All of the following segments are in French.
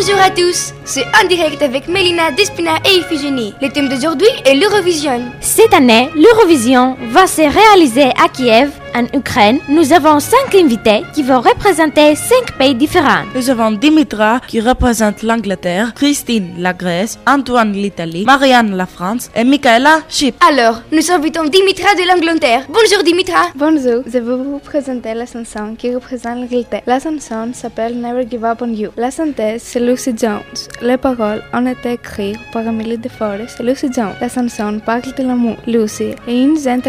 Bonjour à tous, c'est en direct avec Mélina Despina et Iphigénie. Le thème d'aujourd'hui est l'Eurovision. Cette année, l'Eurovision va se réaliser à Kiev, en Ukraine. Nous avons cinq invités qui vont représenter cinq pays différents. Nous avons Dimitra qui représente l'Angleterre, Christine la Grèce, Antoine l'Italie, Marianne la France et Michaela Chypre. Alors, nous invitons Dimitra de l'Angleterre. Bonjour Dimitra. Bonjour, je vais vous présenter la chanson qui représente l'Angleterre. La chanson s'appelle Never Give Up on You. La chanteuse c'est Lucy Jones. Les paroles ont été écrites par Emily de Forest et Lucy Jones. La chanson parle de l'amour. Lucy est une jeune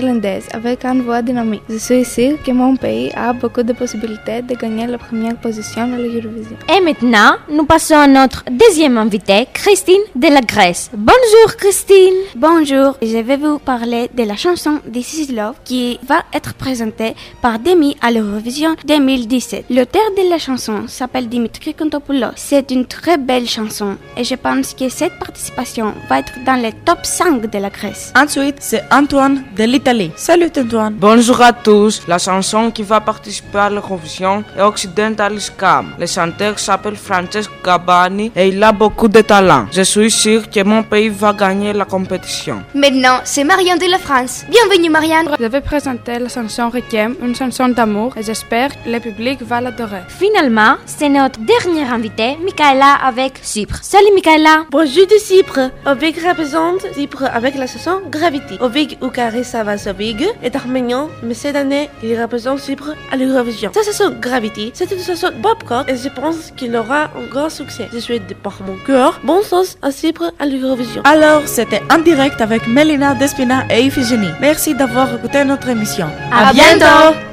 avec une voix dynamique. Je suis que mon pays a beaucoup de possibilités de gagner la première position à l'Eurovision. Et maintenant, nous passons à notre deuxième invitée, Christine de la Grèce. Bonjour Christine. Bonjour, je vais vous parler de la chanson This is Love qui va être présentée par Demi à l'Eurovision 2017. L'auteur de la chanson s'appelle Dimitri Kontopoulos. C'est une très belle chanson et je pense que cette participation va être dans les top 5 de la Grèce. Ensuite, c'est Antoine de l'Italie. Salut Antoine. Bonjour à tous. La chanson qui va participer à l'Eurovision est Occidental Scam. Le chanteur s'appelle Francesco Gabani et il a beaucoup de talent. Je suis sûr que mon pays va gagner la compétition. Maintenant, c'est Marianne de la France. Bienvenue Marianne. Je vais présenter la chanson Requiem, une chanson d'amour et j'espère que le public va l'adorer. Finalement, c'est notre dernière invitée, Michaela avec Chypre. Salut Michaela. Bonjour de Chypre. Ovig représente Chypre avec la chanson Gravity. Ovig Oukari Savasovig est arménien, mais cette année, il représente Chypre à l'Eurovision. Sa chanson Gravity, c'est une chanson pop et je pense qu'il aura un grand succès. Je souhaite de par mon cœur bon sens à Chypre à l'Eurovision. Alors, c'était en direct avec Melina Despina et Iphigénie. Merci d'avoir écouté notre émission. À, bientôt.